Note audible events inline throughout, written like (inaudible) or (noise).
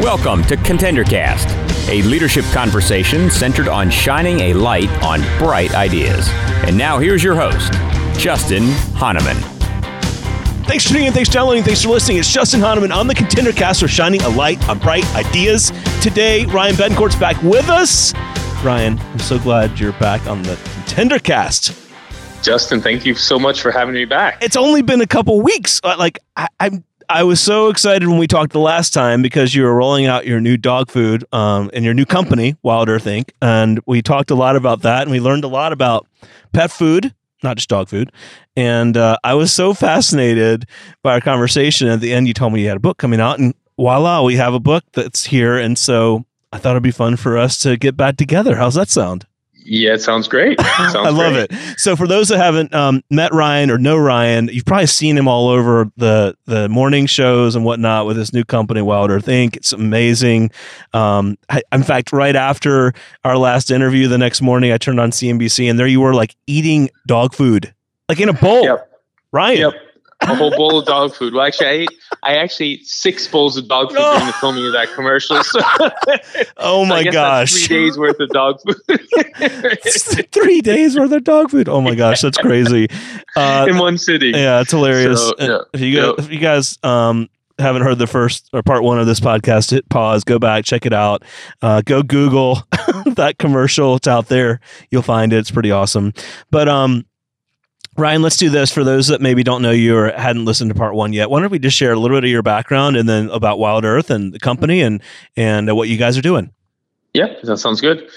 Welcome to ContenderCast, a leadership conversation centered on shining a light on bright ideas. And now here's your host, Justin Hahnemann. Thanks for tuning in. Thanks for downloading. Thanks for listening. It's Justin Hahnemann on the ContenderCast for shining a light on bright ideas. Today, Ryan Bethencourt's back with us. Ryan, I'm so glad you're back on the ContenderCast. Justin, thank you so much for having me back. It's only been a couple weeks. Uh, like I, I'm I was so excited when we talked the last time because you were rolling out your new dog food um, and your new company, Wild Earth Inc. And we talked a lot about that and we learned a lot about pet food, not just dog food. And uh, I was so fascinated by our conversation. At the end, you told me you had a book coming out, and voila, we have a book that's here. And so I thought it'd be fun for us to get back together. How's that sound? Yeah, it sounds great. (laughs) Sounds I love great. it. So for those that haven't um, met Ryan or know Ryan, you've probably seen him all over the the morning shows and whatnot with his new company, Wild Earth Inc. It's amazing. Um, I, in fact, right after our last interview, the next morning, I turned on CNBC and there you were, like eating dog food, like in a bowl. Yep. Ryan. Yep. A whole bowl of dog food. Well, actually, I ate, I actually ate six bowls of dog food during the filming of that commercial. So, (laughs) Oh (laughs) so my guess gosh. three days worth of dog food (laughs) Three days worth of dog food. Oh my gosh, that's crazy. Uh, in one city. Yeah, it's hilarious. So, yeah, If you go, yeah. if you guys um haven't heard the first or part one of this podcast, hit pause, go back, check it out. Uh, go Google that commercial. It's out there. You'll find it. It's pretty awesome. But um. Ryan, let's do this for those that maybe don't know you or hadn't listened to part one yet. Why don't we just share a little bit of your background and then about Wild Earth and the company and and uh, what you guys are doing? Yeah, that sounds good.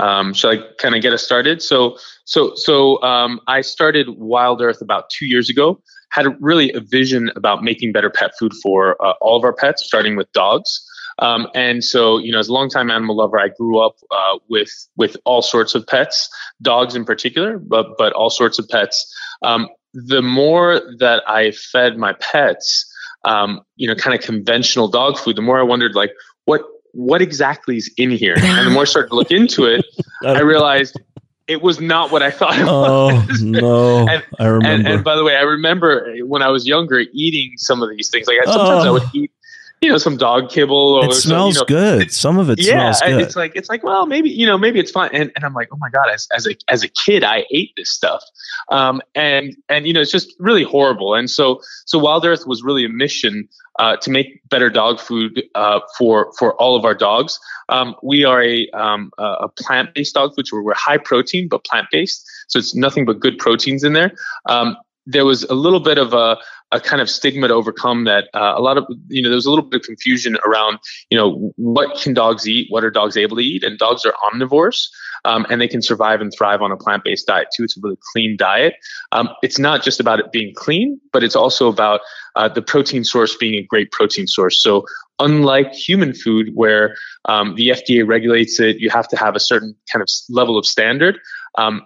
Um, shall I kind of get us started? So, so, so um, I started Wild Earth about two years ago. Had a, really a vision about making better pet food for uh, all of our pets, starting with dogs. Um, and so, you know, as a longtime animal lover, I grew up uh, with with all sorts of pets, dogs in particular, but but all sorts of pets. Um, the more that I fed my pets, um, you know, kind of conventional dog food, the more I wondered, like, what what exactly is in here? And the more I started to look into it, (laughs) I realized it was not what I thought it Oh was. no, (laughs) And- I remember. And, and by the way, I remember when I was younger eating some of these things. Like I, sometimes I Oh. would eat, (laughs) you know, some dog kibble or it smells you know, good. Some of it yeah, smells good. it's like it's like well maybe you know maybe it's fine. And, and I'm like oh my god as, as a as a kid I ate this stuff. Um, and and you know it's just really horrible. And so so Wild Earth was really a mission uh, to make better dog food uh, for for all of our dogs. Um, we are a um, a a plant-based dog food so we're high protein but plant-based. So it's nothing but good proteins in there. Um, there was a little bit of a a kind of stigma to overcome that uh, a lot of you know there was a little bit of confusion around you know what can dogs eat what are dogs able to eat and dogs are omnivores um, and they can survive and thrive on a plant-based diet too. It's a really clean diet. Um, it's not just about it being clean but it's also about uh, the protein source being a great protein source. So unlike human food where um, the fda regulates it you have to have a certain kind of level of standard um,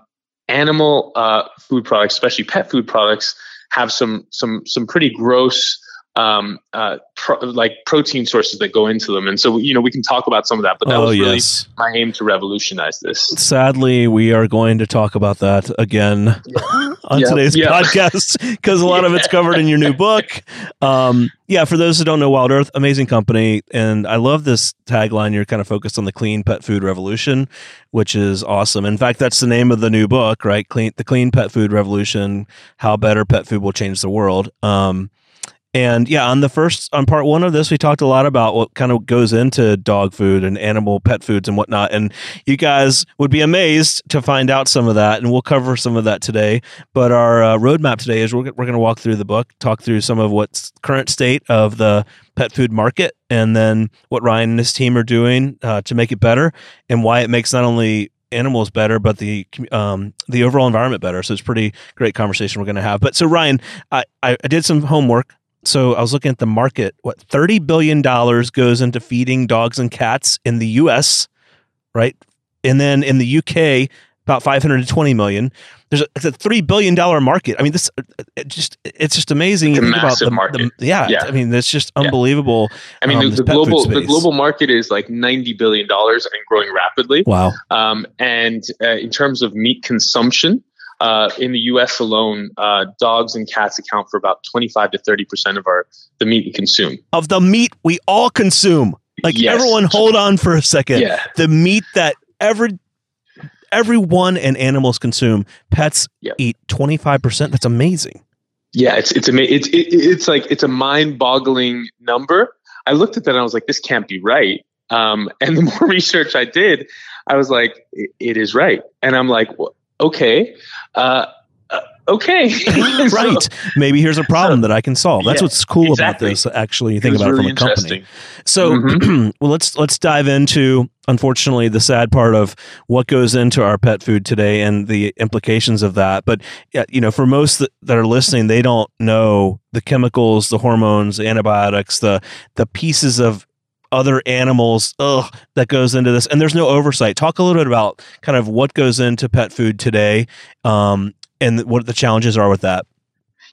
animal uh, food products especially pet food products have some some some pretty gross um, uh, pro- like protein sources that go into them, and so you know we can talk about some of that. But that oh was really yes. my aim to revolutionize this. Sadly, we are going to talk about that again (laughs) on Yeah. today's Yeah. podcast because a lot of it's covered in your new book. (laughs) Um, yeah, for those who don't know Wild Earth, amazing company, and I love this tagline. You're kind of focused on the clean pet food revolution, which is awesome. In fact, that's the name of the new book, right? Clean the clean pet food revolution: how better pet food will change the world. Um, and yeah, on the first on part one of this, we talked a lot about what kind of goes into dog food and animal pet foods and whatnot. And you guys would be amazed to find out some of that, and we'll cover some of that today. But our uh, roadmap today is we're, we're going to walk through the book, talk through some of what's current state of the pet food market, and then what Ryan and his team are doing uh, to make it better, and why it makes not only animals better, but the um, the overall environment better. So it's pretty great conversation we're going to have. But so Ryan, I, I I did some homework. So I was looking at the market. What thirty billion dollars goes into feeding dogs and cats in the U.S. Right, and then in the U.K. about five hundred and twenty million. There's a, it's a three billion dollar market. I mean, this it just it's just amazing. It's a You think massive the, market. the- yeah, Yeah. I mean, it's just Yeah. unbelievable. I mean, um, the, the global the global market is like ninety billion dollars and growing rapidly. Wow. Um, and uh, in terms of meat consumption, uh, in the U.S. alone, uh, dogs and cats account for about 25 to 30 percent of our the meat we consume. Of the meat we all consume. Like Yes. everyone, hold on for a second. Yeah. The meat that every everyone and animals consume, pets Yep. eat twenty five percent. That's amazing. Yeah, it's it's ama- it's it, it's like it's a mind-boggling number. I looked at that and I was like, this can't be right. Um, and the more (laughs) research I did, I was like, it, it is right. And I'm like, well, okay, uh, uh, okay, (laughs) So- right. Maybe here's a problem that I can solve. That's Yeah, what's cool exactly. about this. Actually, you think about really it from a company. So, Mhm. (clears throat) well, let's let's dive into unfortunately the sad part of what goes into our pet food today and the implications of that. But you know, for most that, that are listening, they don't know the chemicals, the hormones, the antibiotics, the the pieces of other animals ugh, that goes into this and there's no oversight talk a little bit about kind of what goes into pet food today um, and what the challenges are with that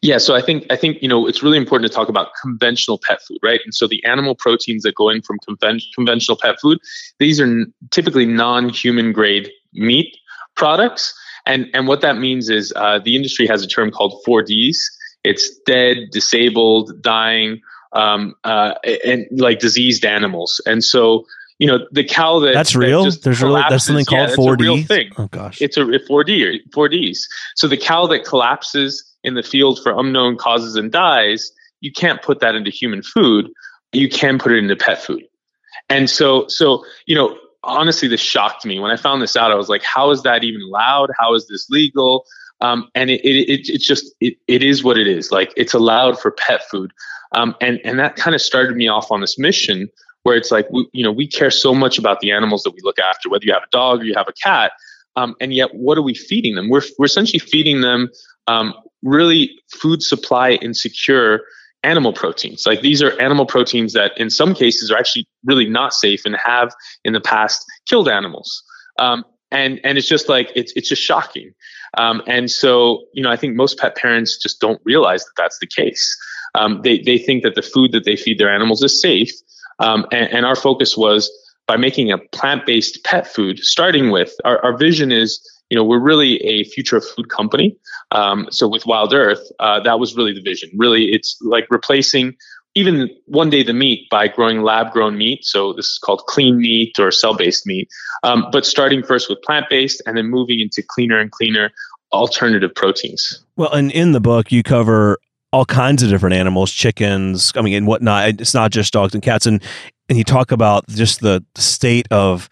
Yeah, so I think I think you know it's really important to talk about conventional pet food, right? And so the animal proteins that go in from conven- conventional pet food, these are n- typically non-human grade meat products, and and what that means is uh, the industry has a term called 4Ds. It's dead, disabled, dying, um, uh, and like diseased animals. And so you know the cow that that's real just there's really that's something called yeah, 4d real thing oh gosh it's a 4D 4Ds. So the cow that collapses in the field for unknown causes and dies, you can't put that into human food. You can put it into pet food. And so so you know honestly this shocked me when I found this out. I was like, how is that even allowed? How is this legal? Um, and it, it, it it's just it, it is what it is. Like it's allowed for pet food. Um, and and that kind of started me off on this mission where it's like we, you know we care so much about the animals that we look after, whether you have a dog or you have a cat, um, and yet what are we feeding them? We're we're essentially feeding them um, really food supply insecure animal proteins. Like these are animal proteins that in some cases are actually really not safe and have in the past killed animals. Um, and and it's just like it's it's just shocking. Um, and so you know I think most pet parents just don't realize that that's the case. Um, they they think that the food that they feed their animals is safe. Um, and, and our focus was by making a plant-based pet food, starting with our, our vision is, you know, we're really a future of food company. Um, so with Wild Earth, uh, that was really the vision. Really, it's like replacing even one day the meat by growing lab-grown meat. So this is called clean meat or cell-based meat. Um, but starting first with plant-based and then moving into cleaner and cleaner alternative proteins. Well, and in the book, you cover all kinds of different animals, chickens, I mean, and whatnot. It's not just dogs and cats, and and you talk about just the state of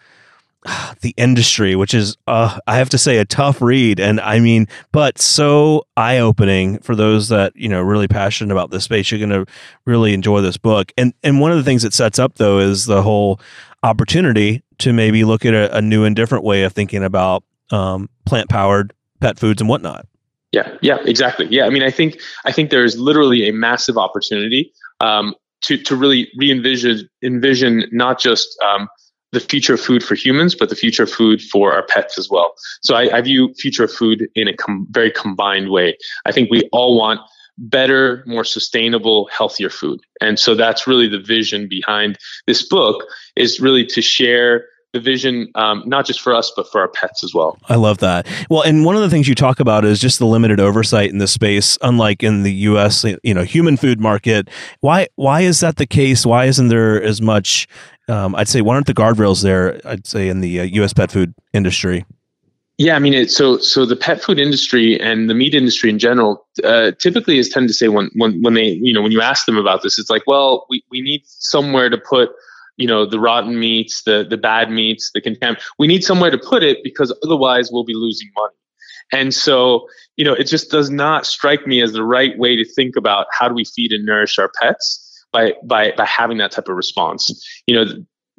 (sighs) the industry, which is, uh, I have to say, a tough read, and I mean, but so eye opening for those that you know really passionate about this space. You're going to really enjoy this book, and and one of the things it sets up though is the whole opportunity to maybe look at a, a new and different way of thinking about um, plant powered pet foods and whatnot. Yeah, yeah, exactly. Yeah, I mean, I think I think there is literally a massive opportunity um, to to really re-envision envision not just um, the future of food for humans, but the future of food for our pets as well. So I, I view future of food in a com- very combined way. I think we all want better, more sustainable, healthier food, and so that's really the vision behind this book. Is really to share the vision, um, not just for us, but for our pets as well. I love that. Well, and one of the things you talk about is just the limited oversight in this space, unlike in the U.S. You know, human food market. Why? Why is that the case? Why isn't there as much? Um, I'd say why aren't the guardrails there? I'd say in the uh, U.S. pet food industry. Yeah, I mean, it, so so the pet food industry and the meat industry in general uh, typically is tend to say when when when they you know when you ask them about this, it's like, well, we, we need somewhere to put you know the rotten meats, the the bad meats, the contamin. We need somewhere to put it because otherwise we'll be losing money. And so you know, it just does not strike me as the right way to think about how do we feed and nourish our pets by by by having that type of response. You know.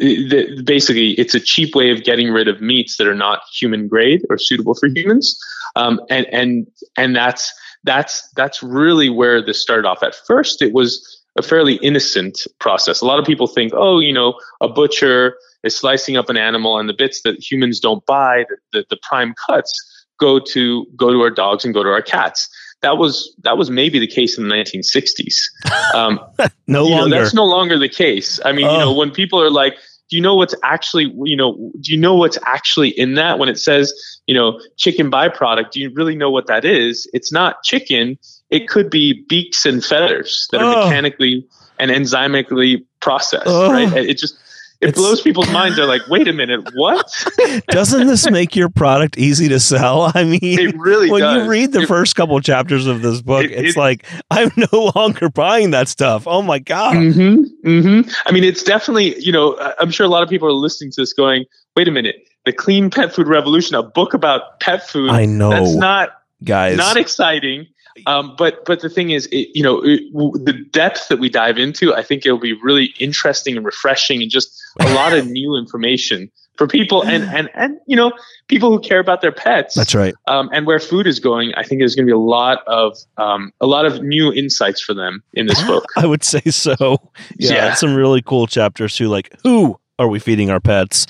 The, the, basically, it's a cheap way of getting rid of meats that are not human grade or suitable for humans, um, and and and that's that's that's really where this started off. At first, it was a fairly innocent process. A lot of people think, oh, you know, a butcher is slicing up an animal, and the bits that humans don't buy, the, the, the prime cuts, go to go to our dogs and go to our cats. That was that was maybe the case in the 1960s. (laughs) Um, No you know, longer. that's no longer the case. I mean, you know, Oh. when people are like, do you know what's actually you know do you know what's actually in that when it says you know chicken byproduct do you really know what that is it's not chicken it could be beaks and feathers that are Oh. mechanically and enzymically processed Oh. right it just it It's- blows people's minds they're like wait a minute what (laughs) Doesn't this make your product easy to sell? I mean, it really when does you read the It- first couple chapters of this book, It- it's it- like I'm no (laughs) longer buying that stuff. Oh my god! hmm hmm I mean, it's definitely, you know, I'm sure a lot of people are listening to this going, wait a minute, the clean pet food revolution, a book about pet food. I know, That's not guys. not exciting. Um, but but the thing is, it, you know, it, w- the depth that we dive into, I think it'll be really interesting and refreshing, and just a lot of new information for people, and and and you know, people who care about their pets That's right. um, and where food is going, I think there's going to be a lot of um, a lot of new insights for them in this (laughs) book. I would say so. Yeah, Yeah. some really cool chapters too. Like, who are we feeding our pets?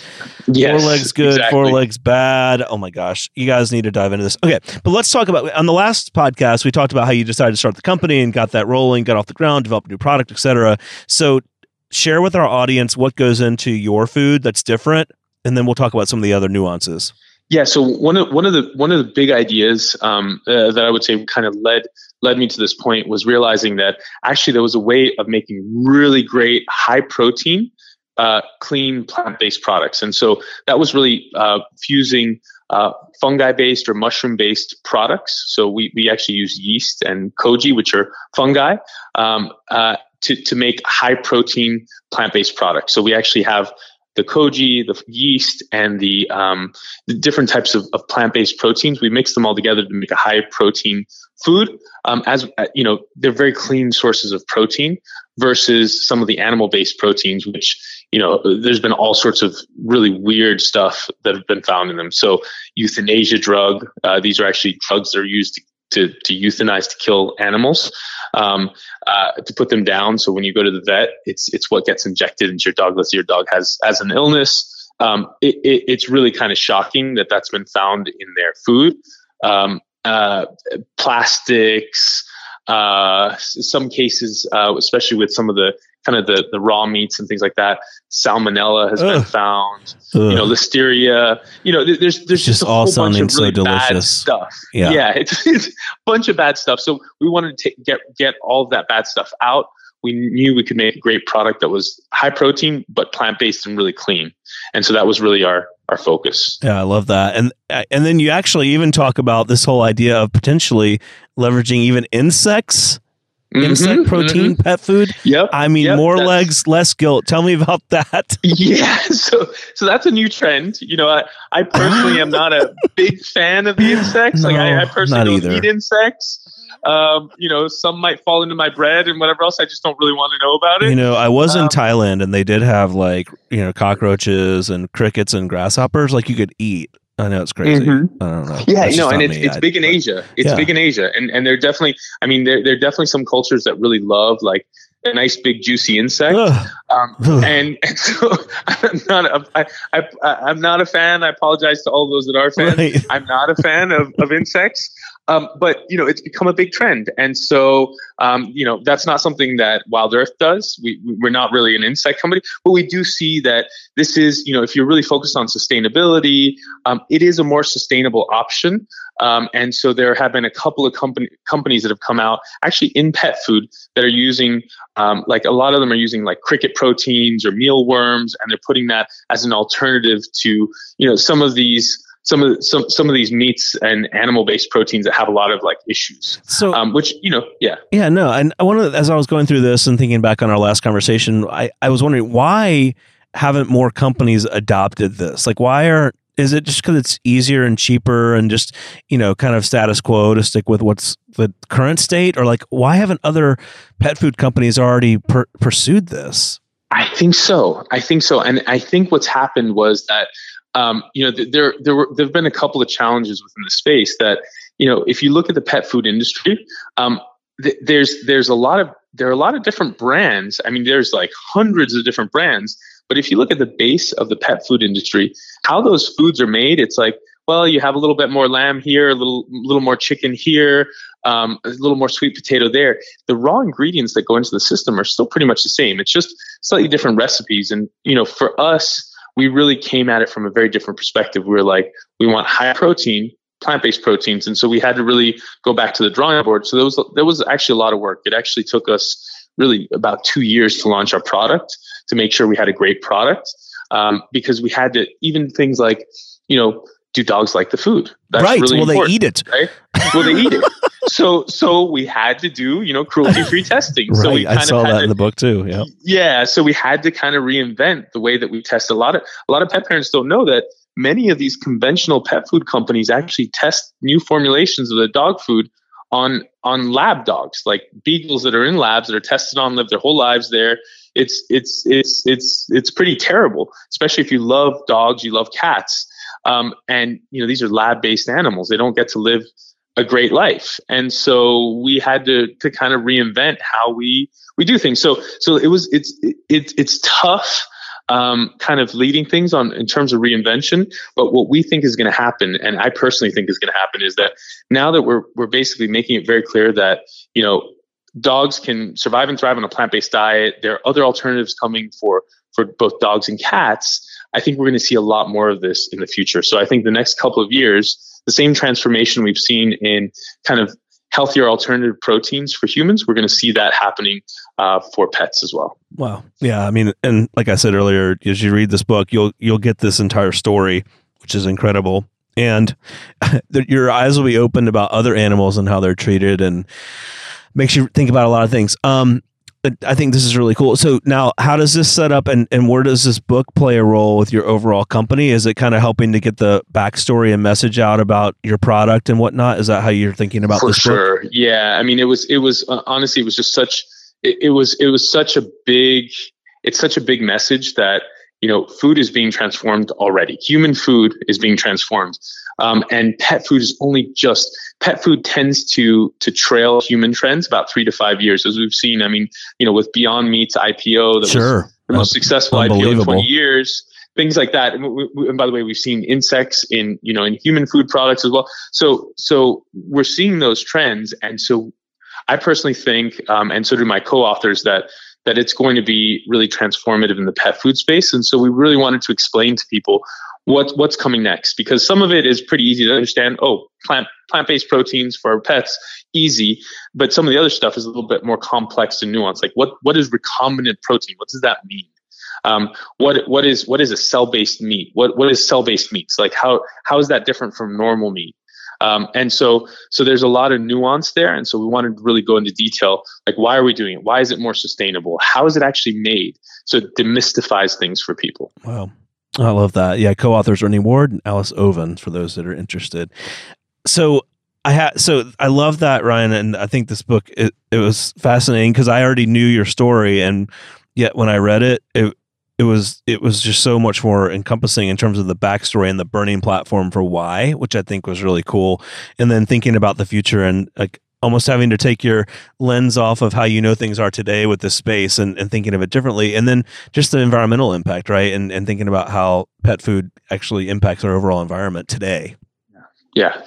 Yes, four legs good, four legs bad. Oh my gosh, you guys need to dive into this. Okay, but let's talk about on the last podcast we talked about how you decided to start the company and got that rolling, got off the ground, developed a new product, etc. So share with our audience what goes into your food that's different, and then we'll talk about some of the other nuances. Yeah. So one of one of the one of the big ideas um, uh, that I would say kind of led led me to this point was realizing that actually there was a way of making really great high protein, uh, clean plant based products, and so that was really uh, fusing uh, fungi based or mushroom based products. So we we actually use yeast and koji, which are fungi. Um, uh, to, to make high protein plant based products. So we actually have the koji, the yeast, and the um, the different types of, of plant-based proteins. We mix them all together to make a high protein food. Um, as uh, you know, they're very clean sources of protein versus some of the animal-based proteins, which you know, there's been all sorts of really weird stuff that have been found in them. So euthanasia drug, uh, these are actually drugs that are used to to, to euthanize to kill animals um, uh, to put them down. So when you go to the vet it's it's what gets injected into your dog. Let's say your dog has has an illness. Um, it, it, it's really kind of shocking that that's been found in their food. Um, uh, plastics uh, some cases uh, especially with some of the kind of the, the raw meats and things like that. Salmonella has been Ugh. found. You know listeria. You know there's there's Just just, a all whole bunch of so really bad delicious. stuff. Yeah. yeah (laughs) it's, it's a bunch of bad stuff. So we wanted to take, get get all of that bad stuff out. We knew we could make a great product that was high protein but plant-based and really clean. And so that was really our our focus. Yeah, I love that. And uh, and then you actually even talk about this whole idea of potentially leveraging even insects, insect Mhm, protein mhm. pet food. yep I mean, Yep, more legs, less guilt. Tell me about that. (laughs) Yeah, so so that's a new trend. You know, I, I personally am not a (gasps) big fan of the insects. like I, I personally don't either. eat insects. Um, you know, some might fall into my bread and whatever else. I just don't really want to know about it. You know, I was in Um, Thailand and they did have like, you know, cockroaches and crickets and grasshoppers like you could eat. I know it's crazy. Mhm. I don't know. Yeah, That's no, and it's me. it's big in Asia. It's Yeah. big in Asia, and and they're definitely. I mean, there there are definitely some cultures that really love like a nice big juicy insect. Um, and, (laughs) and so I'm not a, I, I, I'm not a fan. I apologize to all those that are fans. Right. I'm not a fan of, of insects. Um, but you know, it's become a big trend, and so um, you know that's not something that Wild Earth does. We we're not really an insect company, but we do see that this is you know if you're really focused on sustainability, um, it is a more sustainable option. Um, and so there have been a couple of company, companies that have come out actually in pet food that are using um, like a lot of them are using like cricket proteins or mealworms, and they're putting that as an alternative to you know some of these some of some some of these meats and animal based proteins that have a lot of like issues. So Um, which you know, yeah, Yeah, no, and I wanted as I was going through this and thinking back on our last conversation, I, I was wondering why haven't more companies adopted this? Like, why are is it just because it's easier and cheaper and just you know kind of status quo to stick with what's the current state, or like why haven't other pet food companies already per- pursued this? I think so. I think so. And I think what's happened was that um, you know th- there there were there've been a couple of challenges within the space that you know if you look at the pet food industry, um, th- there's there's a lot of there are a lot of different brands. I mean, there's like hundreds of different brands. But if you look at the base of the pet food industry, how those foods are made, it's like well, you have a little bit more lamb here, a little little more chicken here, um, a little more sweet potato there. The raw ingredients that go into the system are still pretty much the same. It's just slightly different recipes. And you know, for us, we really came at it from a very different perspective. We were like, we want high protein, plant-based proteins, and so we had to really go back to the drawing board. So there was there was actually a lot of work. It actually took us really about two years to launch our product to make sure we had a great product um, because we had to even things like you know do dogs like the food That's right really well they eat it right well they eat it (laughs) so so we had to do you know cruelty free (laughs) testing right. so we kind of. i saw that to, in the book too yeah yeah so we had to kind of reinvent the way that we test a lot of a lot of pet parents don't know that many of these conventional pet food companies actually test new formulations of the dog food on on lab dogs like beagles that are in labs that are tested on live their whole lives there it's it's it's it's it's pretty terrible especially if you love dogs you love cats um, and you know these are lab based animals they don't get to live a great life and so we had to to kind of reinvent how we we do things so so it was it's it, it's tough um, kind of leading things on in terms of reinvention. But what we think is going to happen, and I personally think is going to happen, is that now that we're we're basically making it very clear that you know dogs can survive and thrive on a plant-based diet. There are other alternatives coming for for both dogs and cats. I think we're going to see a lot more of this in the future. So I think the next couple of years, the same transformation we've seen in kind of healthier alternative proteins for humans, we're going to see that happening uh, for pets as well. Wow. Yeah. I mean, and like I said earlier, as you read this book, you'll you'll get this entire story, which is incredible, and (laughs) your eyes will be opened about other animals and how they're treated, and makes you think about a lot of things. Um, I think this is really cool. So now, how does this set up, and, and where does this book play a role with your overall company? Is it kind of helping to get the backstory and message out about your product and whatnot? Is that how you're thinking about For this sure. book? Yeah. I mean, it was it was uh, honestly it was just such it, it was it was such a big it's such a big message that you know food is being transformed already. Human food is being transformed, um, and pet food is only just pet food tends to to trail human trends about three to five years, as we've seen. I mean, you know, with Beyond Meat's IPO, that sure. was the most successful IPO in 20 years. Things like that, and, we, we, and by the way, we've seen insects in you know in human food products as well. So so we're seeing those trends, and so I personally think, um, and so do my co-authors, that that it's going to be really transformative in the pet food space. And so we really wanted to explain to people what what's coming next because some of it is pretty easy to understand. Oh, plant plant-based proteins for our pets, easy. But some of the other stuff is a little bit more complex and nuanced. Like what what is recombinant protein? What does that mean? Um, what what is what is a cell-based meat? What what is cell-based meats? Like how how is that different from normal meat? Um, and so so there's a lot of nuance there. And so we wanted to really go into detail. Like why are we doing it? Why is it more sustainable? How is it actually made? So it demystifies things for people. Wow. I love that. Yeah, co-authors Ernie Ward and Alice Oven for those that are interested. So I had so I love that Ryan, and I think this book it, it was fascinating because I already knew your story, and yet when I read it, it it was it was just so much more encompassing in terms of the backstory and the burning platform for why, which I think was really cool. And then thinking about the future and like almost having to take your lens off of how you know things are today with this space and, and thinking of it differently. And then just the environmental impact right? And, and thinking about how pet food actually impacts our overall environment today. Yeah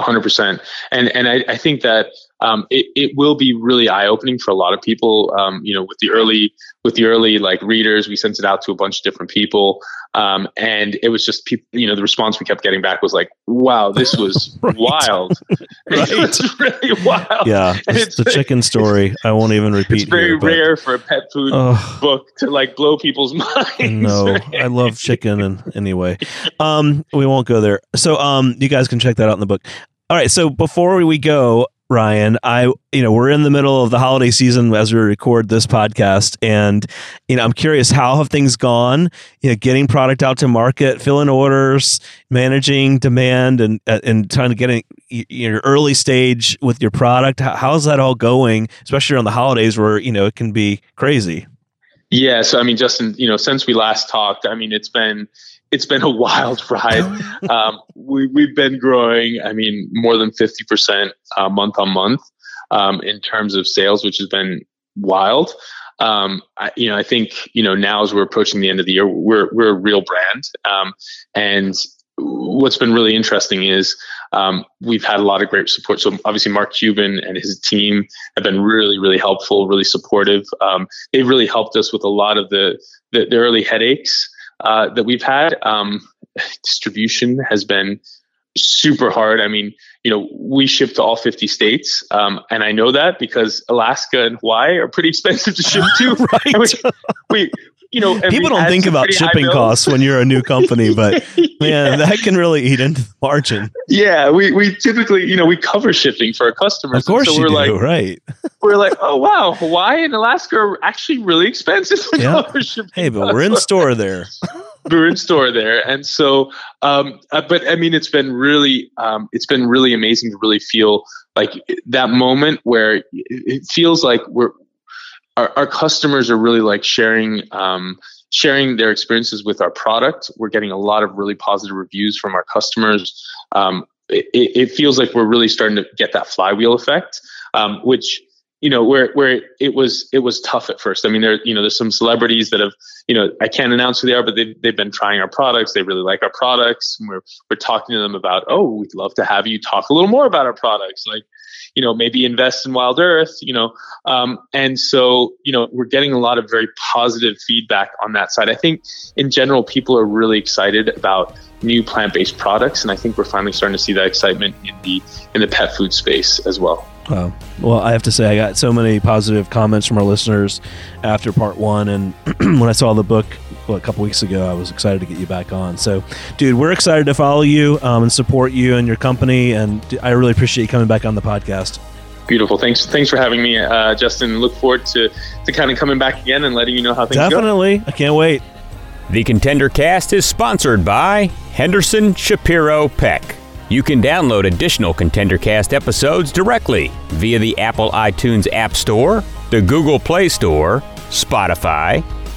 hundred percent. And and I, I think that um, it, it will be really eye opening for a lot of people. Um, you know, with the early with the early like readers, we sent it out to a bunch of different people, um, and it was just people. You know, the response we kept getting back was like, "Wow, this (laughs) was right. wild! (laughs) right. (laughs) It was really wild." Yeah, it's the chicken story. I won't even repeat. It's very here, rare for a pet food book to like blow people's minds. No, right? I love chicken, and anyway, um, we won't go there. So, um, you guys can check that out in the book. All right. So before we go, Ryan, I you know we're in the middle of the holiday season as we record this podcast, and you know I'm curious how have things gone? You know, getting product out to market, filling orders, managing demand, and and trying to get in your early stage with your product. How's that all going? Especially on the holidays where you know it can be crazy. Yeah, so I mean, Justin, you know, since we last talked, I mean, it's been it's been a wild (laughs) ride. Um, we, we've been growing, I mean, more than 50% uh, month on month um, in terms of sales, which has been wild. Um, I, you know, I think, you know, now as we're approaching the end of the year, we're, we're a real brand. Um, and, what's been really interesting is um, we've had a lot of great support. So obviously, Mark Cuban and his team have been really, really helpful, really supportive. Um, they've really helped us with a lot of the the, the early headaches uh, that we've had. Um, distribution has been super hard. I mean, you know, we ship to all 50 states. Um, and I know that because Alaska and Hawaii are pretty (laughs) expensive to ship to. (laughs) right. We, we, you know, people don't think about shipping costs when you're a new company, but (laughs) man, that can really eat into the margin. Yeah, we, we typically, you know, we cover shipping for our customers. Of course, so you we're do, like, right? We're like, oh wow, Hawaii and Alaska are actually really expensive to yeah. cover shipping. Hey, but we're in store there. (laughs) we're in store there, and so, um, uh, but I mean, it's been really, um, it's been really amazing to really feel like that moment where it feels like we're our, our customers are really like sharing um, sharing their experiences with our product. We're getting a lot of really positive reviews from our customers. Um, it, it, feels like we're really starting to get that flywheel effect, um, which you know where where it was it was tough at first. I mean, there you know there's some celebrities that have you know I can't announce who they are, but they've they've been trying our products. They really like our products. And we're we're talking to them about oh we'd love to have you talk a little more about our products. Like you know maybe invest in wild earth you know um, and so you know we're getting a lot of very positive feedback on that side i think in general people are really excited about new plant-based products and i think we're finally starting to see that excitement in the in the pet food space as well Wow. Well, I have to say, I got so many positive comments from our listeners after part one. And (clears throat) when I saw the book well, a couple weeks ago, I was excited to get you back on. So, dude, we're excited to follow you um, and support you and your company. And I really appreciate you coming back on the podcast. Beautiful. Thanks. Thanks for having me, uh, Justin. Look forward to, to kind of coming back again and letting you know how things are. Definitely. go. I can't wait. The Contender Cast is sponsored by Henderson Shapiro Peck. You can download additional Contender Cast episodes directly via the Apple iTunes App Store, the Google Play Store, Spotify,